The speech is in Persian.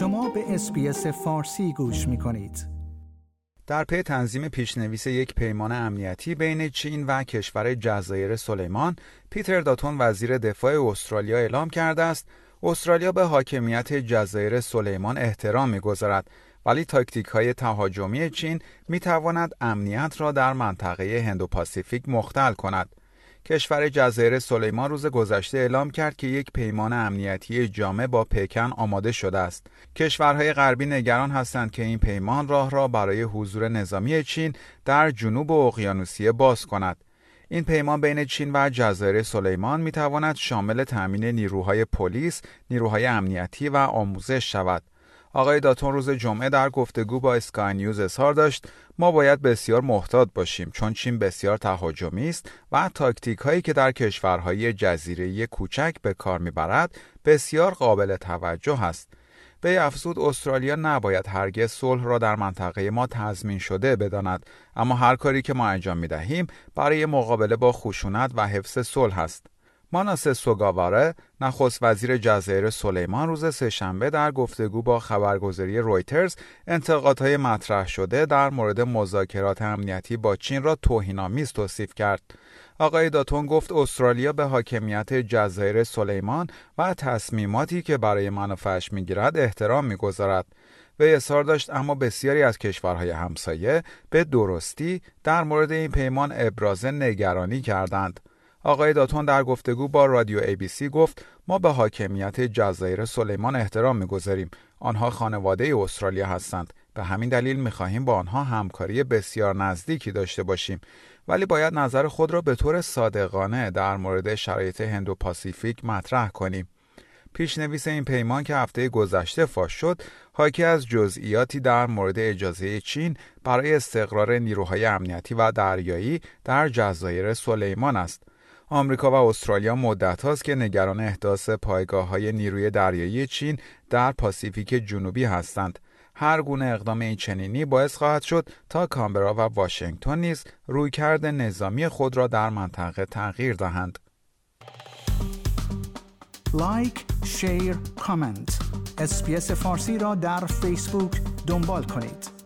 شما به SBS فارسی گوش می کنید. در پی تنظیم پیشنویس یک پیمان امنیتی بین چین و کشور جزایر سلیمان، پیتر داتون وزیر دفاع استرالیا اعلام کرده است استرالیا به حاکمیت جزایر سلیمان احترام می‌گذارد ولی تاکتیک های تهاجمی چین می تواند امنیت را در منطقه هندوپاسیفیک مختل کند. کشور جزایر سلیمان روز گذشته اعلام کرد که یک پیمان امنیتی جامع با پکن آماده شده است. کشورهای غربی نگران هستند که این پیمان راه را برای حضور نظامی چین در جنوب اقیانوسیه باز کند. این پیمان بین چین و جزایر سلیمان می تواند شامل تأمین نیروهای پلیس، نیروهای امنیتی و آموزش شود. آقای داتون روز جمعه در گفتگو با اسکای نیوز اظهار داشت ما باید بسیار محتاط باشیم چون چین بسیار تهاجمی است و تاکتیک هایی که در کشورهای جزیره کوچک به کار می‌برد بسیار قابل توجه است. به افزود استرالیا نباید هرگز صلح را در منطقه ما تضمین شده بداند اما هر کاری که ما انجام می دهیم برای مقابله با خشونت و حفظ صلح است. ماناس سوگاواره نخست وزیر جزایر سلیمان روز سهشنبه در گفتگو با خبرگزاری رویترز انتقادهای مطرح شده در مورد مذاکرات امنیتی با چین را توهینآمیز توصیف کرد. آقای داتون گفت استرالیا به حاکمیت جزایر سلیمان و تصمیماتی که برای منافعش می‌گیرد احترام می‌گذارد. به اظهار داشت اما بسیاری از کشورهای همسایه به درستی در مورد این پیمان ابراز نگرانی کردند. آقای داتون در گفتگو با رادیو ای بی سی گفت ما به حاکمیت جزایر سلیمان احترام می‌گذاریم. آنها خانواده استرالیا هستند. به همین دلیل می‌خواهیم با آنها همکاری بسیار نزدیکی داشته باشیم. ولی باید نظر خود را به طور صادقانه در مورد شرایط هندو پاسیفیک مطرح کنیم. پیشنویس این پیمان که هفته گذشته فاش شد حاکی از جزئیاتی در مورد اجازه چین برای استقرار نیروهای امنیتی و دریایی در جزایر سلیمان است. آمریکا و استرالیا مدت هاست که نگران احداث پایگاه های نیروی دریایی چین در پاسیفیک جنوبی هستند. هر گونه اقدام این چنینی باعث خواهد شد تا کامبرا و واشنگتن نیز رویکرد نظامی خود را در منطقه تغییر دهند. لایک، share، کامنت. SBS فارسی را در فیسبوک دنبال کنید.